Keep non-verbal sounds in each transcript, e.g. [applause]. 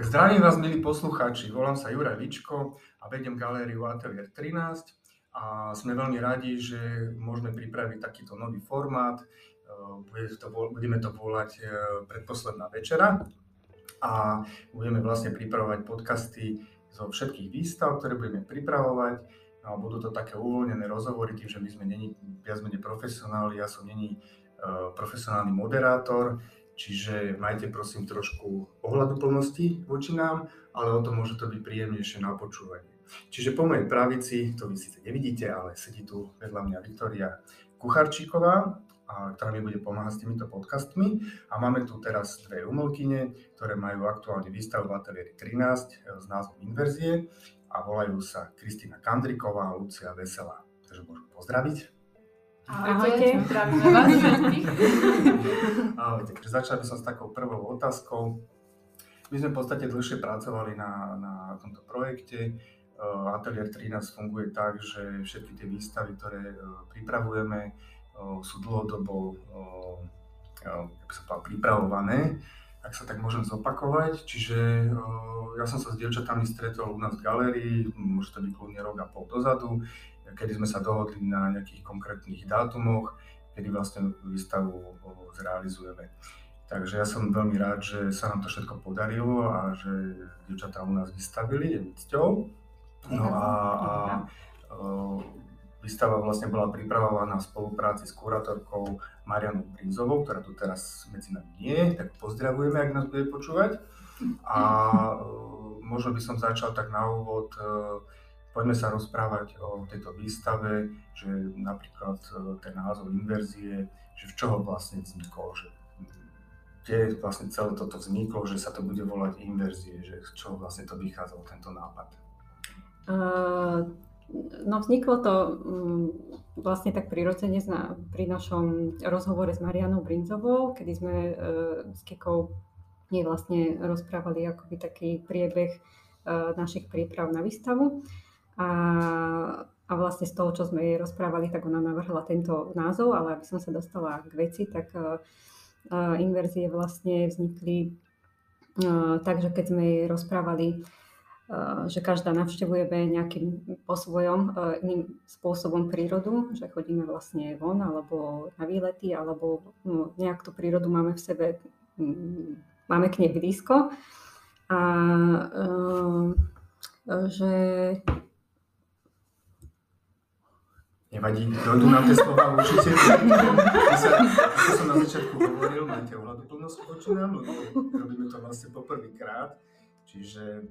Tak zdravím vás, milí poslucháči. Volám sa Juraj Ličko a vedem galériu Atelier 13 a sme veľmi radi, že môžeme pripraviť takýto nový formát. Budeme to volať e, predposledná večera a budeme vlastne pripravovať podcasty zo všetkých výstav, ktoré budeme pripravovať. A budú to také uvoľnené rozhovory, tým, že my sme není viac menej profesionáli, ja som není uh, profesionálny moderátor, Čiže majte prosím trošku ohľadu plnosti voči nám, ale o to môže to byť príjemnejšie na počúvanie. Čiže po mojej pravici, to vy síce nevidíte, ale sedí tu vedľa mňa Viktoria Kucharčíková, ktorá mi bude pomáhať s týmito podcastmi. A máme tu teraz dve umelkyne, ktoré majú aktuálne výstavu v ateliéri 13 s názvom Inverzie a volajú sa Kristýna Kandriková a Lucia Veselá. Takže môžem pozdraviť. Ahojte, zdravíme vás všetkých. [laughs] Ahojte, začal by som s takou prvou otázkou. My sme v podstate dlhšie pracovali na, na tomto projekte. Uh, Atelier 13 funguje tak, že všetky tie výstavy, ktoré uh, pripravujeme, uh, sú dlhodobo by som povedal, pripravované ak sa tak môžem zopakovať. Čiže ja som sa s dievčatami stretol u nás v galérii, môže to byť kľudne rok a pol dozadu kedy sme sa dohodli na nejakých konkrétnych dátumoch, kedy vlastne výstavu zrealizujeme. Takže ja som veľmi rád, že sa nám to všetko podarilo a že dievčatá u nás vystavili, je mi cťou. No a, a výstava vlastne bola pripravovaná v spolupráci s kurátorkou Marianou Brinzovou, ktorá tu teraz medzi nami nie je, tak pozdravujeme, ak nás bude počúvať. A možno by som začal tak na úvod Poďme sa rozprávať o tejto výstave, že napríklad e, ten názov inverzie, že v čoho vlastne vznikol, že kde vlastne celé toto vzniklo, že sa to bude volať inverzie, že z čoho vlastne to vychádzalo, tento nápad? Uh, no vzniklo to um, vlastne tak prirodzene na, pri našom rozhovore s Marianou Brinzovou, kedy sme uh, s Kikou nie vlastne rozprávali akoby taký priebeh našich príprav na výstavu. A, a vlastne z toho, čo sme jej rozprávali, tak ona navrhla tento názov, ale aby som sa dostala k veci, tak uh, inverzie vlastne vznikli uh, tak, že keď sme jej rozprávali, že každá navštevujeme nejakým po svojom iným spôsobom prírodu, že chodíme vlastne von alebo na výlety, alebo no, nejak tú prírodu máme v sebe, um, máme k nej blízko. A že Nevadí, dojdu nám tie slova určite. [laughs] Ako som na začiatku hovoril, máte ohľaduplnosť voči nám, lebo robíme to vlastne poprvýkrát. Čiže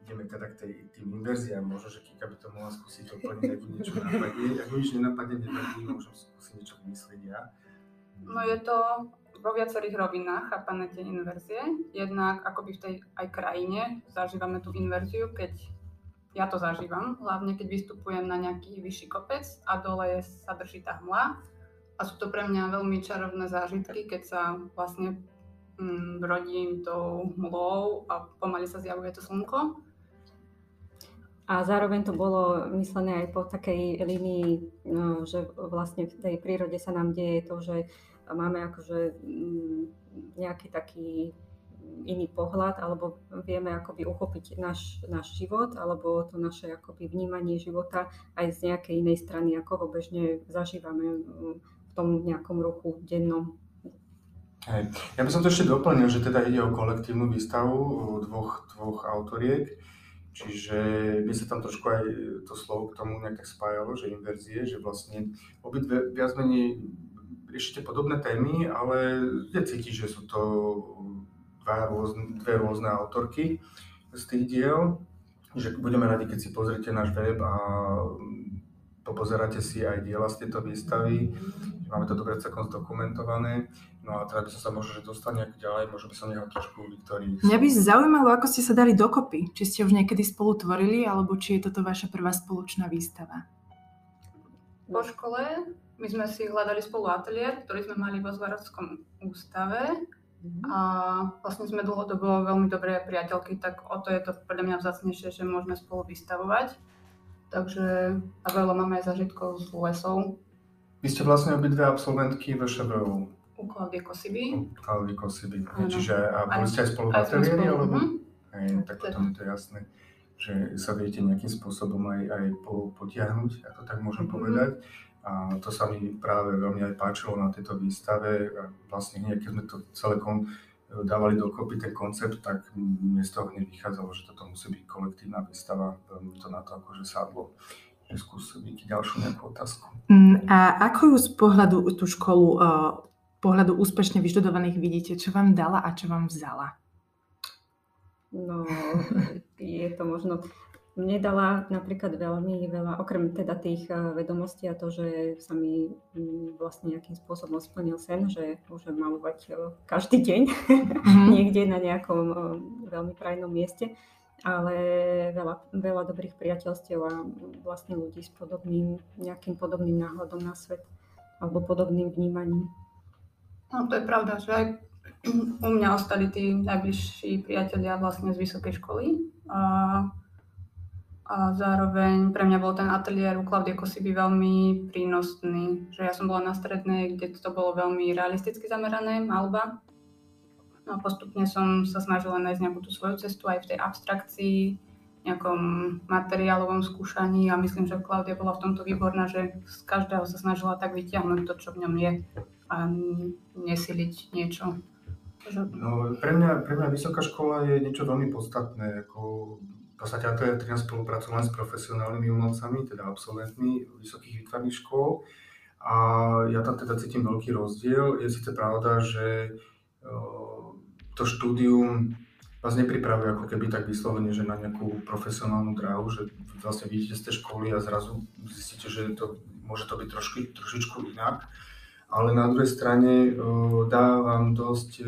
ideme teda k tej, tým inverziám. Možno, že Kika by to mohla skúsiť doplniť, ak niečo napadne. Ak nič nenapadne, nevadí, môžem skúsiť niečo vymyslieť ja. No je to vo viacerých rovinách chápané tie inverzie. Jednak akoby v tej aj krajine zažívame tú inverziu, keď ja to zažívam, hlavne keď vystupujem na nejaký vyšší kopec a dole sa drží tá hmla. A sú to pre mňa veľmi čarovné zážitky, keď sa vlastne mm, brodím tou hmlou a pomaly sa zjavuje to slnko. A zároveň to bolo myslené aj po takej línii, no, že vlastne v tej prírode sa nám deje to, že máme akože mm, nejaký taký iný pohľad, alebo vieme akoby uchopiť náš, náš život, alebo to naše akoby vnímanie života aj z nejakej inej strany, ako ho bežne zažívame mm, v tom nejakom ruchu dennom. Hej. Ja by som to ešte doplnil, že teda ide o kolektívnu výstavu dvoch, dvoch autoriek, čiže by sa tam trošku aj to slovo k tomu nejak spájalo, že inverzie, že vlastne obidve viac menej riešite podobné témy, ale je cítiť, že sú to dva rôzne, dve rôzne autorky z tých diel, že budeme radi, keď si pozrite náš web a mm, popozeráte si aj diela z tejto výstavy. Máme to dobre celkom zdokumentované. No a teda by som sa možno, že dostal nejak ďalej, možno by som nechal trošku Viktorii. Mňa by zaujímalo, ako ste sa dali dokopy. Či ste už niekedy spolu tvorili, alebo či je toto vaša prvá spoločná výstava? Po škole my sme si hľadali spolu ateliér, ktorý sme mali vo Zvarovskom ústave a vlastne sme dlhodobo veľmi dobré priateľky, tak o to je to podľa mňa vzácnejšie, že môžeme spolu vystavovať. Takže a veľa máme aj zažitkov s lesou. Vy ste vlastne obidve absolventky VŠVU. U Klaudie Kosiby. U Klaudie Kosiby. Čiže a boli ste aj spolu v ateliéri? Alebo... Uh-huh. Hej, tak potom je to jasné, že sa viete nejakým spôsobom aj, aj po, potiahnuť, ako tak môžem Mhm. povedať. A to sa mi práve veľmi aj páčilo na tejto výstave. Vlastne hneď, keď sme to celé kon, dávali dokopy ten koncept, tak mne z toho hneď vychádzalo, že toto musí byť kolektívna výstava. Veľmi to na to akože sadlo. Byť ďalšiu nejakú otázku. Mm, A ako ju z pohľadu tú školu, uh, pohľadu úspešne vyštudovaných vidíte? Čo vám dala a čo vám vzala? No, je to možno... Mne dala napríklad veľmi veľa, okrem teda tých eh, vedomostí a to, že sa mi mm, vlastne nejakým spôsobom splnil sen, že môžem malovať eh, každý deň Mhm. [laughs] niekde na nejakom eh, veľmi prajnom mieste, ale veľa, veľa dobrých priateľstiev a vlastne ľudí s podobným, nejakým podobným náhľadom na svet alebo podobným vnímaním. No to je pravda, že aj [clears throat] u mňa ostali tí najbližší priatelia vlastne z vysokej školy. A, a zároveň pre mňa bol ten ateliér u Klaudie Kosiby veľmi prínosný. Že ja som bola na strednej, kde to bolo veľmi realisticky zamerané, malba. No a postupne som sa snažila nájsť nejakú tú svoju cestu aj v tej abstrakcii, nejakom materiálovom skúšaní a myslím, že Klaudia bola v tomto výborná, že z každého sa snažila tak vyťahnuť to, čo v ňom je a nesiliť niečo. No, pre, mňa, pre mňa vysoká škola je niečo veľmi podstatné. Ako, podstate Atelier 13 spolupracujem len s profesionálnymi umelcami, teda absolventmi vysokých výtvarných škôl. A ja tam teda cítim veľký rozdiel. Je síce pravda, že to štúdium vás nepripravuje ako keby tak vyslovene, že na nejakú profesionálnu dráhu, že vlastne vidíte z tej školy a zrazu zistíte, že to, môže to byť trošku, trošičku inak ale na druhej strane dá vám dosť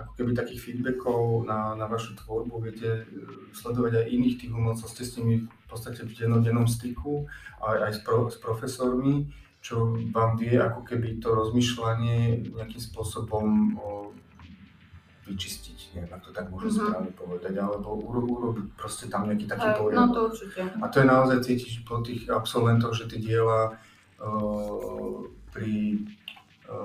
ako keby takých feedbackov na, na vašu tvorbu, viete uh, sledovať aj iných tých umelcov, ste s nimi v podstate v dennodennom styku, aj, aj s, pro, s profesormi, čo vám vie ako keby to rozmýšľanie nejakým spôsobom uh, vyčistiť, neviem, ako to tak môžem Mhm. správne povedať, alebo uro- urobiť proste tam nejaký taký Aj, poriadok. No to určite. A to je naozaj cítiť po tých absolventoch, že tie diela uh, pri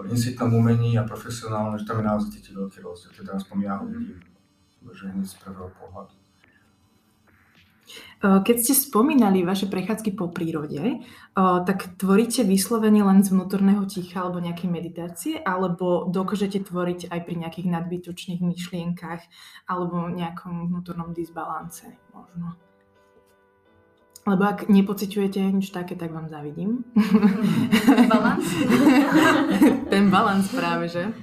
insitnom umení a profesionálne, že tam je naozaj cítiť veľký rozdiel. Teda aspoň ja ho vidím, že hneď z prvého pohľadu. Uh, Keď ste spomínali vaše prechádzky po prírode, uh, tak tvoríte vyslovene len z vnútorného ticha alebo nejakej meditácie, alebo dokážete tvoriť aj pri nejakých nadbytočných myšlienkach alebo nejakom vnútornom disbalance možno? Lebo ak nepociťujete nič také, tak vám zavidím. Balans? [laughs] Ten balans práve, že?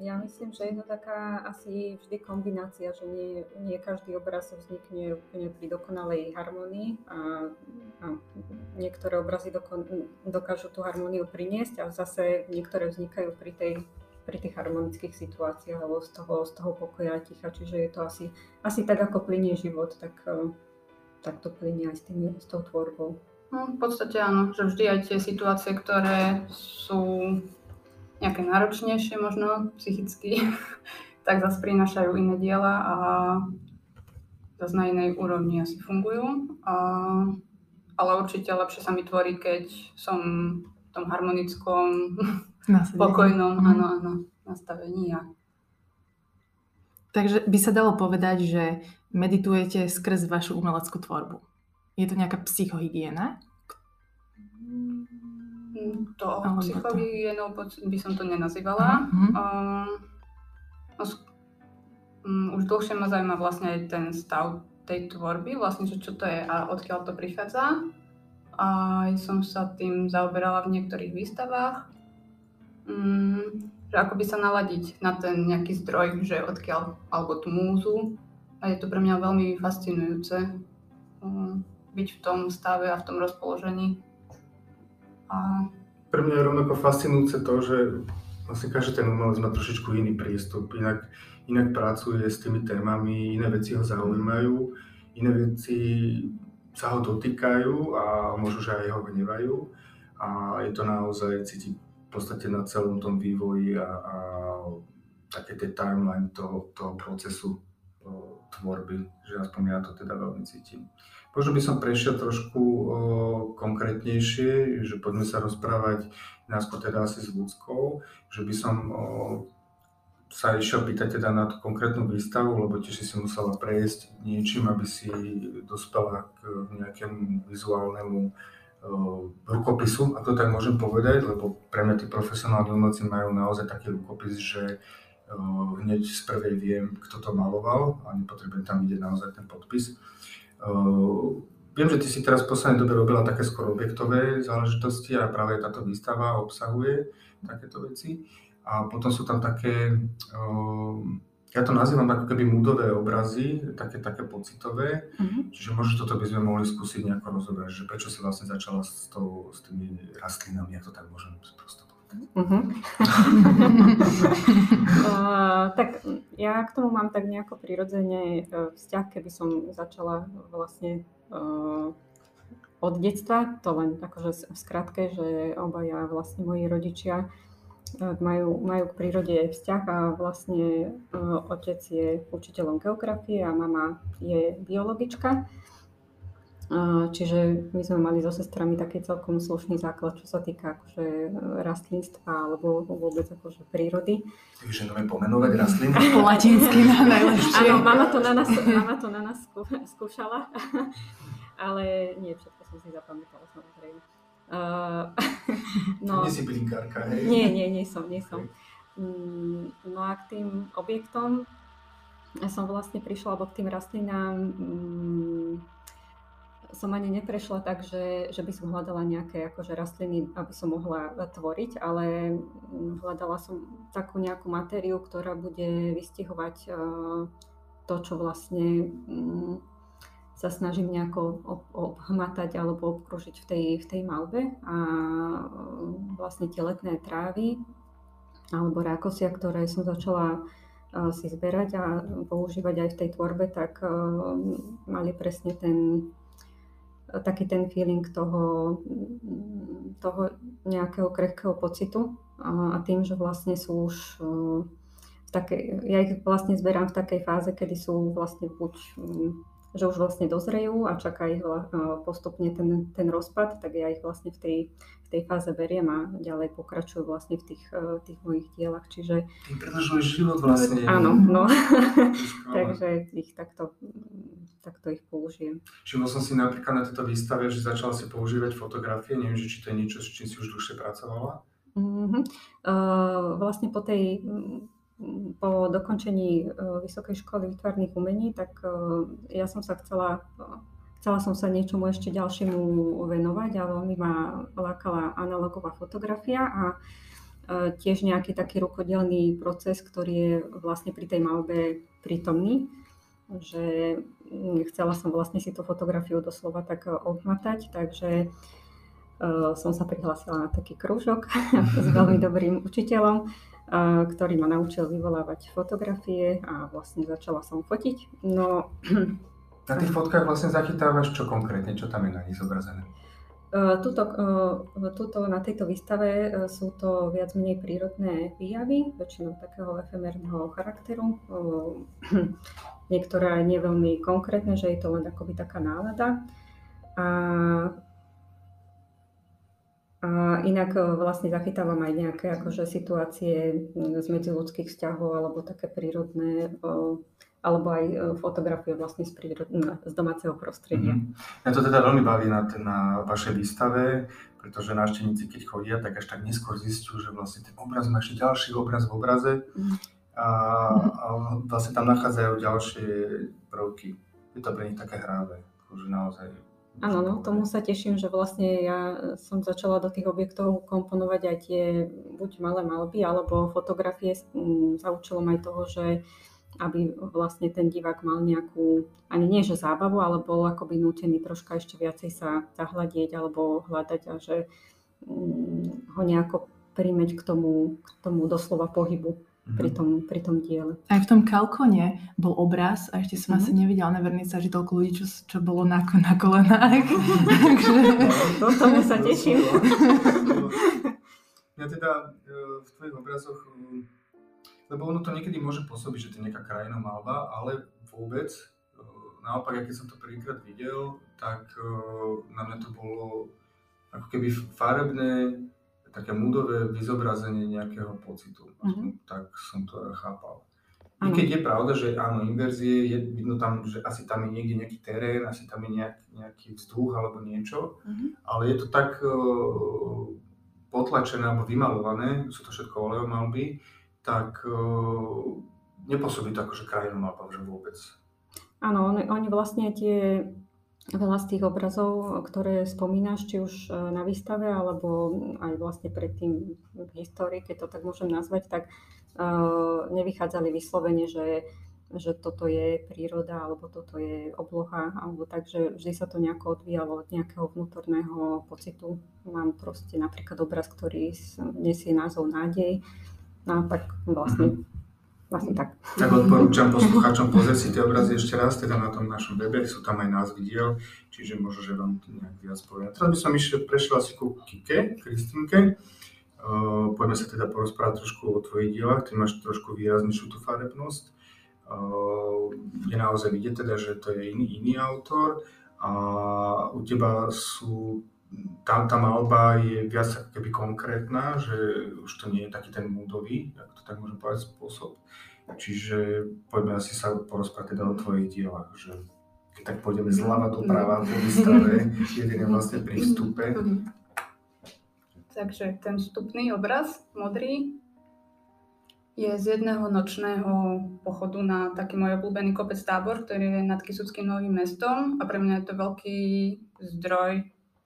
Ja myslím, že je to taká asi vždy kombinácia, že nie, nie každý obraz vznikne úplne pri dokonalej harmonii a, a niektoré obrazy dokon, dokážu tú harmóniu priniesť a zase niektoré vznikajú pri, tej, pri tých harmonických situáciách alebo z toho, z toho pokoja a ticha, čiže je to asi, asi tak, ako plinie život, tak, eh, tak to plinie aj s, tým, s tou tvorbou. No, v podstate áno, že vždy aj tie situácie, ktoré sú nejaké náročnejšie možno psychicky, [laughs] tak zase prinášajú iné diela a zase na inej úrovni asi fungujú. A, ale určite lepšie sa mi tvorí, keď som v tom harmonickom, Nasadenie. pokojnom, Mhm. áno, áno, nastavení a Takže by sa dalo povedať, že meditujete skrz vašu umeleckú tvorbu. Je to nejaká psychohygiena? Mm, To psychogienou by som to nenazývala. Mhm. Um, no, um, už dlhšie ma zaujíma vlastne aj ten stav tej tvorby, vlastne, že čo to je a odkiaľ to prichádza. A som sa tým zaoberala v niektorých výstavách. Um, že ako by sa naladiť na ten nejaký zdroj, že odkiaľ, alebo tú múzu. A je to pre mňa veľmi fascinujúce um, byť v tom stave a v tom rozpoložení. A Pre mňa je rovnako fascinujúce to, že vlastne každý ten umelec má trošičku iný prístup, inak, inak pracuje s tými témami, iné veci ho zaujímajú, iné veci sa ho dotýkajú a možno, že aj ho hnevajú. A je to naozaj cítiť v podstate na celom tom vývoji a, a také tie timeline toho, toho procesu tvorby, že aspoň ja to teda veľmi cítim. Možno by som prešiel trošku o, konkrétnejšie, že poďme sa rozprávať najskôr teda asi s ľudskou, že by som o, sa išiel pýtať teda na tú konkrétnu výstavu, lebo tiež si musela prejsť niečím, aby si dospela k nejakému vizuálnemu rukopisu, ako tak môžem povedať, lebo pre mňa tí profesionálni umelci majú naozaj taký rukopis, že hneď z prvej viem, kto to maloval a nepotrebujem tam vidieť naozaj ten podpis. Uh, viem, že ty si teraz v poslednej dobe robila také skoro objektové záležitosti a práve táto výstava obsahuje takéto veci. A potom sú tam také, ehm, ja to nazývam ako keby múdové obrazy, také, také pocitové, mm-hmm. čiže možno toto by sme mohli skúsiť nejako rozobrať, že prečo si vlastne začala s, tou, s tými rastlinami, ako to tak môžem prosto Uh-huh. [laughs] uh, tak ja k tomu mám tak nejako prirodzene e, vzťah, keby som začala vlastne uh, od detstva, to len akože v skratke, že obaja vlastne moji rodičia majú, majú k prírode vzťah a vlastne e, otec je učiteľom geografie a mama je biologička. E, čiže my sme mali so sestrami taký celkom slušný základ, čo sa týka akože rastlinstva alebo vôbec akože prírody. Takže máme pomenovať rastliny? [laughs] Po latinsky na najlepšie. Áno, mama to na nás, mama to na nás skúšala, [laughs] ale nie všetko som si zapamätala samozrejme. Uh, [laughs] no, nie si blinkárka, hej? Nie, nie, nie som, nie som. Mm, no a k tým objektom som vlastne prišla, alebo k tým rastlinám mm, som ani neprešla tak, že, že by som hľadala nejaké akože rastliny, aby som mohla tvoriť, ale mm, hľadala som takú nejakú matériu, ktorá bude vystihovať uh, to, čo vlastne um, sa snažím nejako obhmatať alebo obkružiť v tej, v tej malbe. A vlastne tie letné trávy alebo rákosia, ktoré som začala si zberať a používať aj v tej tvorbe, tak mali presne ten taký ten feeling toho, toho nejakého krehkého pocitu a tým, že vlastne sú už v takej, ja ich vlastne zberám v takej fáze, kedy sú vlastne buď že už vlastne dozrejú a čaká ich postupne ten, ten rozpad, tak ja ich vlastne v tej, v tej fáze beriem a ďalej pokračujú vlastne v tých, e, tých mojich dielach. Čiže... Ty predlžuješ život vlastne. Áno, no. [laughs] Takže ich takto, takto ich použijem. Všimol som si napríklad na tejto výstave, že začala si používať fotografie. Neviem, či to je niečo, s čím si už dlhšie pracovala? Mm-hmm. Uh, vlastne po tej po dokončení Vysokej školy výtvarných umení, tak ja som sa chcela, chcela som sa niečomu ešte ďalšiemu venovať a veľmi ma lákala analogová fotografia a tiež nejaký taký rukodelný proces, ktorý je vlastne pri tej malbe prítomný, že chcela som vlastne si tú fotografiu doslova tak obmatať, takže som sa prihlásila na taký krúžok [laughs] s veľmi [laughs] dobrým učiteľom ktorý ma naučil vyvolávať fotografie a vlastne začala som fotiť. No, na tých fotkách vlastne zachytávaš čo konkrétne, čo tam je na nich zobrazené? Tuto, tuto, na tejto výstave sú to viac menej prírodné výjavy, väčšinou takého efemérneho charakteru. Niektoré nie veľmi konkrétne, že je to len akoby taká nálada. A a inak e, vlastne zachytávam aj nejaké akože situácie z medziludských vzťahov alebo také prírodné, e, alebo aj e, fotografie vlastne z, prírod, z domáceho prostredia. Mm-hmm. Mňa to teda veľmi baví na, na vašej výstave, pretože návštevníci, keď chodia, tak až tak neskôr zistiu, že vlastne ten obraz má ešte ďalší obraz v obraze mm-hmm. A, a vlastne tam nachádzajú ďalšie prvky. Je to pre nich také hráve, akože naozaj. Áno, no, tomu sa teším, že vlastne ja som začala do tých objektov komponovať aj tie buď malé malby, alebo fotografie. Za účelom aj toho, že aby vlastne ten divák mal nejakú, ani nie že zábavu, ale bol akoby nútený troška ešte viacej sa zahľadieť alebo hľadať a že ho nejako príjmeť k tomu, k tomu doslova pohybu pri mhm. tom, pri tom diele. Aj v tom kalkone bol obraz a ešte som mm-hmm. asi nevidela na vernici, že toľko ľudí, čo, čo bolo na, na kolenách. [laughs] Takže... To tomu sa teším. [laughs] Ja teda e, v tvojich obrazoch, e, lebo ono to niekedy môže pôsobiť, že to je nejaká krajina malba, ale vôbec, e, naopak, keď som to prvýkrát videl, tak na mňa to bolo ako keby farebné, také múdové vyzobrazenie nejakého pocitu. Mhm. Tak som to chápal. I Áno. keď je pravda, že áno, inverzie, je vidno tam, že asi tam je niekde nejaký terén, asi tam je nejak, nejaký vzduch alebo niečo, Mhm. ale je to tak uh, potlačené alebo vymalované, sú to všetko oleomalby, tak uh, nepôsobí to ako že krajinu malba, že vôbec. Áno, oni, oni vlastne tie veľa z tých obrazov, ktoré spomínaš, či už e, na výstave, alebo aj vlastne predtým v histórii, keď to tak môžem nazvať, tak uh, nevychádzali vyslovene, že, že toto je príroda, alebo toto je obloha, alebo tak, že vždy sa to nejako odvíjalo od nejakého vnútorného pocitu. Mám proste napríklad obraz, ktorý nesie názov Nádej, no a tak vlastne, vlastne tak. Tak odporúčam poslucháčom pozrieť si tie obrazy ešte raz, teda na tom našom webe, sú tam aj názvy diel, čiže možno, že vám to nejak viac poviem. Teraz by som išiel, prešiel asi ku Kike, Kristínke. Uh, poďme sa teda porozprávať trošku o tvojich dielach, ty máš trošku výraznejšiu tú farebnosť. Uh, je naozaj vidieť teda, že to je iný, iný autor a u teba sú tá, tá malba je viac ako keby konkrétna, že už to nie je taký ten múdový, ak to tak môžem povedať, spôsob. Čiže poďme asi sa porozprávať teda o tvojich dielach, že keď tak pôjdeme zľava doprava po výstave, jeden [laughs] je vlastne pri vstupe. Takže ten vstupný obraz, modrý, je z jedného nočného pochodu na taký môj obľúbený kopec tábor, ktorý je nad Kisuckým novým mestom a pre mňa je to veľký zdroj,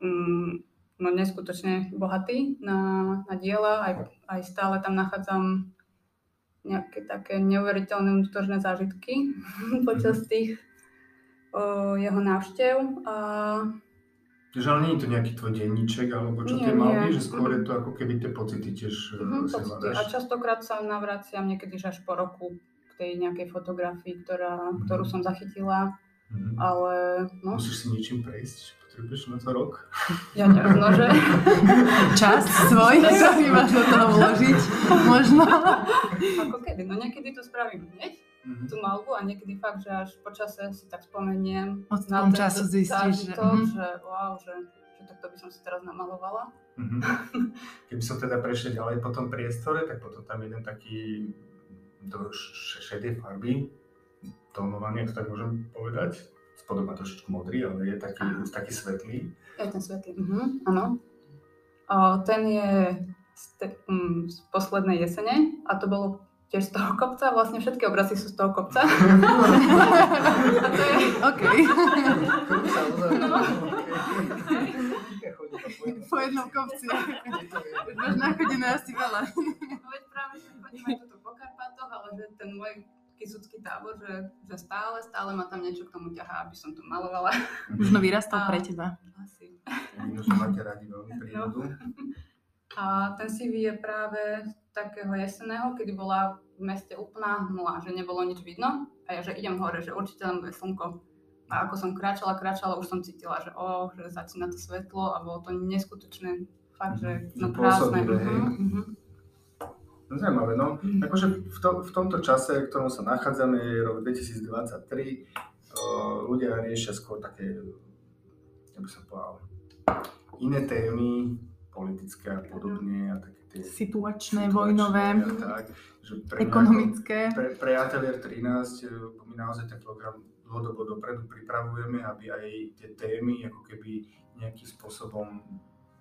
mm, no neskutočne bohatý na, na diela, aj, aj stále tam nachádzam nejaké také neuveriteľné vnútorné zážitky [laughs] počas tých o, jeho návštev. A Že ale nie je to nejaký tvoj denníček, alebo čo Nie, nie. že skôr je to ako keby tie pocity tiež Mhm, si pocity. A častokrát sa navraciam niekedy až po roku k tej nejakej fotografii, ktorá, Mhm. ktorú som zachytila, Mhm. ale no, Musíš si niečím prejsť, na to rok. ja neviem, no, že [laughs] Čas svoj, ktorý máš do toho vložiť, možno. ako kedy, no niekedy to spravím hneď, Mhm. tú malbu a niekedy fakt, že až po čase si tak spomeniem Odstupom času zistíš, že- mhm. že wow, že, že takto by som si teraz namalovala. Mhm. Keby som teda prešiel ďalej po tom priestore, tak potom tam jeden taký do š- šedej farby, tónovaný, ak to tak môžem povedať. Spodok má trošičku modrý, ale je taký, taký svetlý. Je ten svetlý, mhm, áno. O, ten je z, te, mm, z poslednej jesene a to bolo tiež z toho kopca, vlastne všetky obrazy sú z toho kopca. A to je, OK. [laughs] No. [laughs] Po jednom kopci. Už máš nachodené asi veľa. veď práve, že chodím aj tuto po Karpatoch, ale že ten môj kisucký tábor, že, že stále, stále ma tam niečo k tomu ťahá, aby som to malovala. Možno vyrastal A- pre teba. Asi. Vidno, že máte radi veľmi prírodu. A ten CV je práve takého jesenného, kedy bola v meste úplná hmla, že nebolo nič vidno. A ja, že idem hore, že určite tam bude slnko. A ako som kráčala, kráčala, už som cítila, že oh, že začína to svetlo a bolo to neskutočné. Fakt, že Mhm. no krásne. pôsobivé, hej. No, Zaujímavé, no. Akože v, to, v tomto čase, v ktorom sa nachádzame, je rok 2023, o, ľudia riešia skôr také, ja by som povedal, iné témy, politické a podobne, a také tie Situačné, situačné vojnové, a tak, že pre mňa ekonomické. Pre, pre Atelier 13 e, my naozaj ten program dlhodobo dopredu pripravujeme, aby aj tie témy ako keby nejakým spôsobom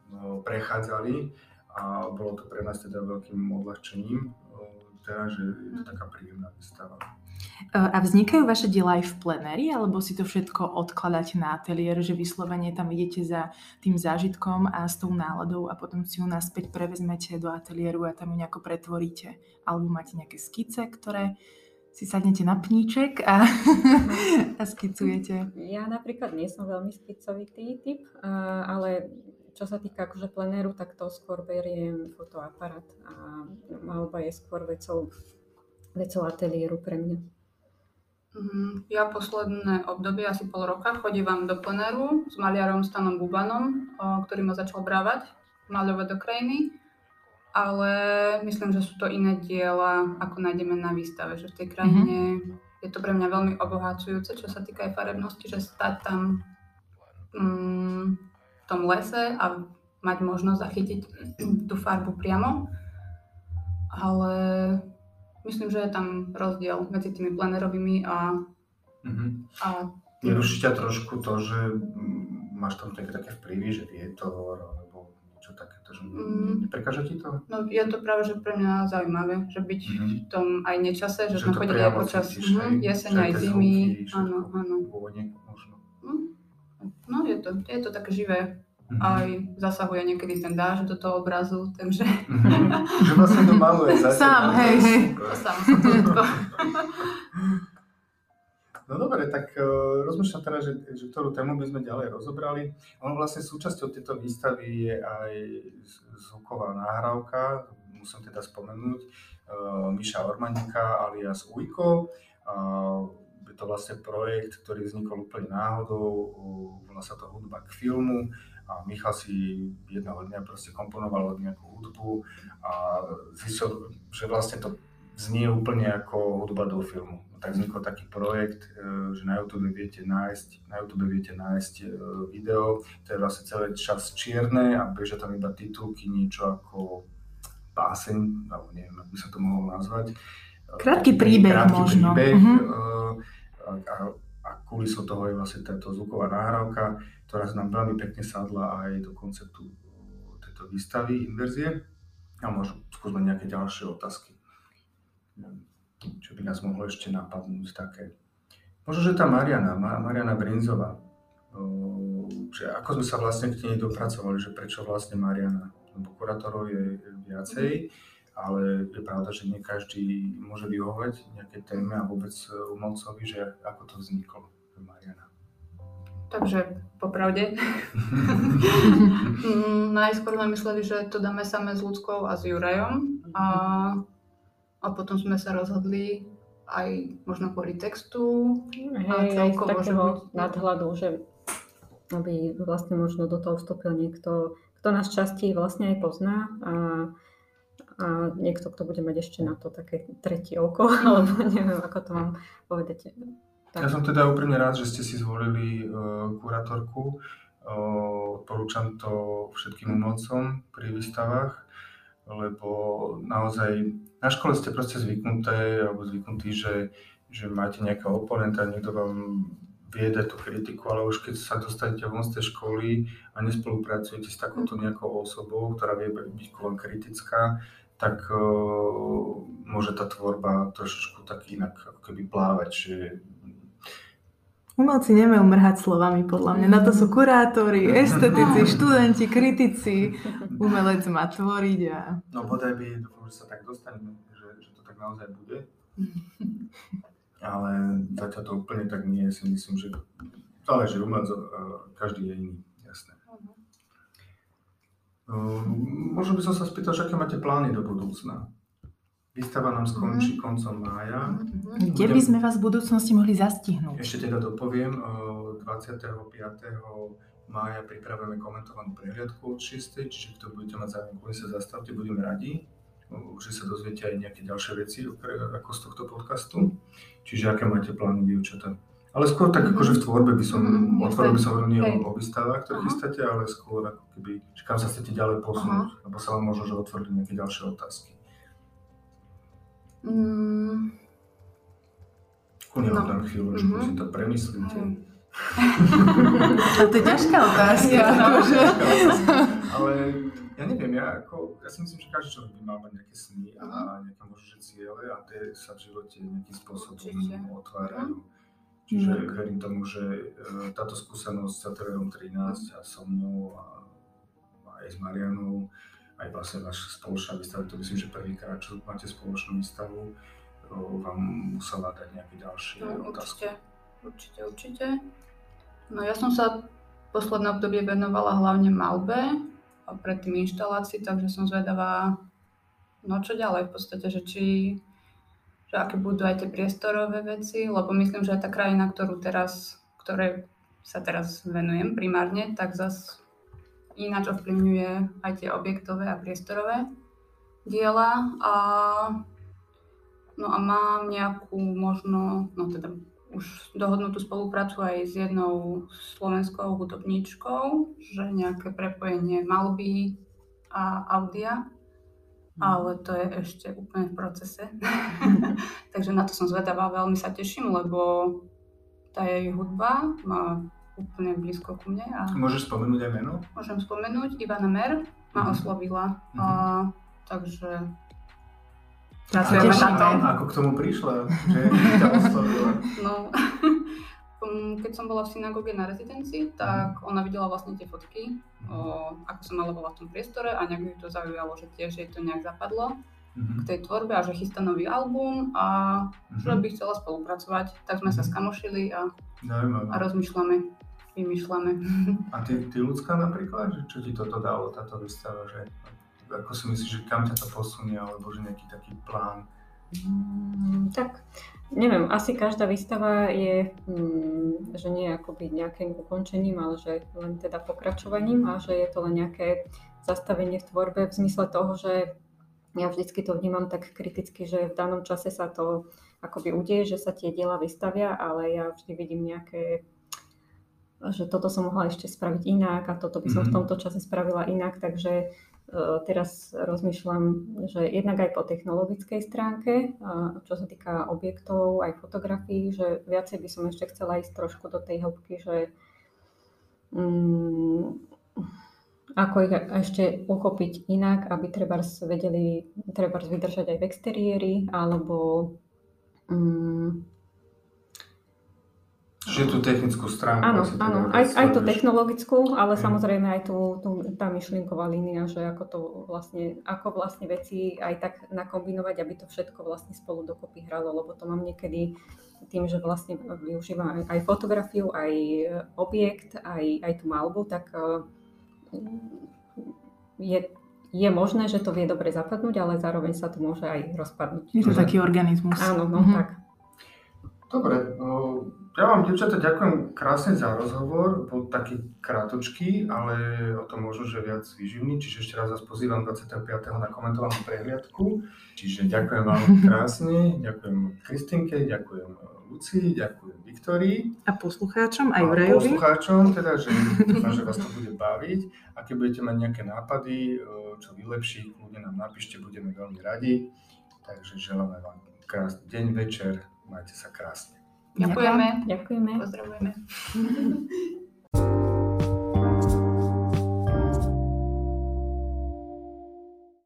no, prechádzali a bolo to pre nás teda veľkým odľahčením, o, teda, že je to taká príjemná výstava. E, A vznikajú vaše diela aj v plenéri, alebo si to všetko odkladáte na ateliér, že vyslovene tam idete za tým zážitkom a s tou náladou a potom si ju naspäť prevezmete do ateliéru a tam ju nejako pretvoríte? Alebo máte nejaké skice, ktoré si sadnete na pníček a, [laughs] a skicujete? Ja napríklad nie som veľmi skicovitý typ, ale čo sa týka akože plenéru, tak to skôr beriem fotoaparát a malba je skôr vecou, vecou ateliéru pre mňa. Mhm. Ja posledné obdobie, asi pol roka, chodívam do plenéru s maliarom Stanom Bubanom, ktorý ma začal brávať, maľovať do krajiny. Ale myslím, že sú to iné diela, ako nájdeme na výstave, že v tej krajine je to pre mňa veľmi obohacujúce, čo sa týka aj farebnosti, že stať tam mm, tom lese a mať možnosť zachytiť tú farbu priamo. Ale myslím, že je tam rozdiel medzi tými plenerovými a, Mhm. a Neruší ťa trošku to, že máš tam také, také vplyvy, že vietor alebo niečo takéto, že Mm. neprekáža ti to? No je to práve, že pre mňa zaujímavé, že byť Mhm. v tom aj nečase, že, Že sme chodili aj počas mhm, hej? jeseň Že aj zimy. Áno, áno. Pôvodne možno. No je to, je to také živé. Mhm. Aj zasahuje niekedy ten dáž do toho obrazu, takže Mhm. [laughs] že vlastne to maluje za Sám, hej, hej. [laughs] to sám. [laughs] No dobre, tak uh, rozmýšľam teraz, že, že ktorú tému by sme ďalej rozobrali. Ono vlastne súčasťou tejto výstavy je aj zvuková nahrávka, musím teda spomenúť, uh, Miša Ormanika alias Ujko. Uh, to vlastne projekt, ktorý vznikol úplne náhodou, volá sa to hudba k filmu a Michal si jedného dňa proste komponoval nejakú hudbu a zistil, že vlastne to znie úplne ako hudba do filmu. Tak vznikol taký projekt, e, že na YouTube viete nájsť, na YouTube viete nájsť e, video, to je vlastne celý čas čierne a bežia tam iba titulky, niečo ako báseň, alebo neviem, ako by sa to mohlo nazvať. E, Krátky príbeh krátky možno. príbeh, Mhm. A, a, kulisou toho je vlastne táto zvuková nahrávka, ktorá sa nám veľmi pekne sadla aj do konceptu tejto výstavy, inverzie. A možno skúsme nejaké ďalšie otázky. Čo by nás mohlo ešte napadnúť také. Možno, že tá Mariana, Ma- Mariana Brinzová, že ako sme sa vlastne k nej dopracovali, že prečo vlastne Mariana, lebo kurátorov je viacej, ale je pravda, že nie každý môže vyhovať nejaké téme a vôbec umelcovi, že ako to vzniklo, že Mariana. Takže popravde. [laughs] Najskôr sme mysleli, že to dáme samé s ľudskou a s Jurajom a, a potom sme sa rozhodli aj možno kvôli textu. A Hej, aj z celkovo, že takého buď- nadhľadu, že aby vlastne možno do toho vstúpil niekto, kto nás častí vlastne aj pozná a, a niekto, kto bude mať ešte na to také tretie oko, [laughs] alebo neviem, ako to mám povedať. Ja som teda úprimne rád, že ste si zvolili uh, kurátorku. Uh, odporúčam to všetkým umelcom pri výstavách, lebo naozaj na škole ste proste zvyknuté, alebo zvyknutí, že, že máte nejakého oponenta, niekto vám vie tú kritiku, ale už keď sa dostanete von z tej školy a nespolupracujete s takouto nejakou osobou, ktorá vie byť kritická, tak uh, môže tá tvorba trošičku tak inak ako keby plávať, že Umelci nemajú mrhať slovami, podľa mňa. Na to sú kurátori, [laughs] estetici, študenti, kritici. Umelec má tvoriť a... No bodaj by, dúfam, že sa tak dostaneme, že, že to tak naozaj bude. Ale zatiaľ to úplne tak nie si myslím, že záleží umelec, eh, každý je iný, Možno by som sa spýtal, že aké máte plány do budúcna? Výstava nám skončí koncom mája. Mhm. Kde by sme vás v budúcnosti mohli zastihnúť? Ešte teda dopoviem, eh, 25. mája pripravujeme komentovanú prehliadku od 6. Čiže kto budete mať záujem, kľudne sa zastavte, budeme radi. Eh, Že sa dozviete aj nejaké ďalšie veci ako z tohto podcastu. Čiže aké máte plány, dievčatá? Ale skôr tak Mhm. akože v tvorbe by som, Mhm, otvoril by som nie Hej. o, výstavách, ktoré chystáte, ale skôr ako keby, že kam sa chcete ďalej posunúť, lebo sa vám možno, že otvorili nejaké ďalšie otázky. Mm, vám No. dám chvíľočku, Mhm. si to premyslíte. [laughs] To je ťažká otázka. Ja, [laughs] akože. Ale ja neviem, ja, ako, ja si myslím, že každý človek by mal mať nejaké sny a nejaké možno, že ciele a tie sa v živote nejakým spôsobom otvárajú. Čiže verím tomu, že e, táto skúsenosť s Ateliérom 13 a so mnou a aj s Marianou, aj vlastne vaša spoločná výstava, to myslím, že prvýkrát, čo máte spoločnú výstavu, o, vám musela dať nejaké ďalšie No, otázky. určite, určite, určite. No ja som sa v poslednom obdobie venovala hlavne malbe a predtým inštalácii, takže som zvedavá, no čo ďalej v podstate, že či že aké budú aj tie priestorové veci, lebo myslím, že aj tá krajina, ktorú teraz, ktoré sa teraz venujem primárne, tak zas ináč ovplyvňuje aj tie objektové a priestorové diela a No a mám nejakú možno, no teda už dohodnutú spoluprácu aj s jednou slovenskou hudobníčkou, že nejaké prepojenie malby a audia, ale to je ešte úplne v procese. [laughs] [laughs] Takže na to som zvedavá, veľmi sa teším, lebo tá jej hudba má úplne blízko ku mne. A Môžeš spomenúť aj meno? môžem spomenúť, Ivana Mer ma Mhm. oslovila, Mhm. a, takže Tak Ako, pracujeme na tom. ako k tomu prišla? Že ťa oslovila? No, [laughs] keď som bola v synagóge na rezidencii, tak ona videla vlastne tie fotky, o, ako som malovala v tom priestore a nejak ju to zaujalo, že tiež jej to nejak zapadlo Mhm. k tej tvorbe a že chystá nový album a že Mhm. by chcela spolupracovať. Tak sme sa skamošili a, Zaujímavé. a rozmýšľame, vymýšľame. [laughs] A ty, ty ľudská napríklad, že čo ti toto dalo, táto výstava, že ako si myslíš, že kam ťa to posunie, alebo že nejaký taký plán? Mm, Tak, neviem, asi každá výstava je, mm, že nie akoby nejakým ukončením, ale že len teda pokračovaním a že je to len nejaké zastavenie v tvorbe v zmysle toho, že ja vždycky to vnímam tak kriticky, že v danom čase sa to akoby udeje, že sa tie diela vystavia, ale ja vždy vidím nejaké že toto som mohla ešte spraviť inak a toto by som v Mhm. tomto čase spravila inak, takže teraz rozmýšľam, že jednak aj po technologickej stránke, čo sa týka objektov, aj fotografií, že viacej by som ešte chcela ísť trošku do tej hĺbky, že mm, ako ich ešte uchopiť inak, aby trebárs vedeli trebárs vydržať aj v exteriéri, alebo mm, Čiže tú technickú stránku. Áno, áno, aj, aj tú technologickú, ale Hej. samozrejme aj tú, tú, tá myšlienková línia, že ako to vlastne, ako vlastne veci aj tak nakombinovať, aby to všetko vlastne spolu dokopy hralo, lebo to mám niekedy tým, že vlastne využívam aj, aj fotografiu, aj objekt, aj, aj tú malbu, tak eh, je, je možné, že to vie dobre zapadnúť, ale zároveň sa to môže aj rozpadnúť. Je to Mhm. taký organizmus. Áno, no Mhm. tak. Dobre, no, ja vám, devčata, ďakujem krásne za rozhovor. Bol taký krátočký, ale o tom možno, že viac výživný. Čiže ešte raz vás pozývam 25. na komentovanú prehliadku. Čiže ďakujem vám [laughs] krásne, ďakujem Kristinke, ďakujem Lucii, ďakujem Viktorii. A poslucháčom aj a Vrajovi. poslucháčom, teda, že dúfam, že vás to bude baviť. A keď budete mať nejaké nápady, e, čo vylepší, kľudne nám napíšte, budeme veľmi radi. Takže želáme vám krásny deň, večer, majte sa krásne. Ďakujeme, Ďakujeme. pozdravujeme. [laughs]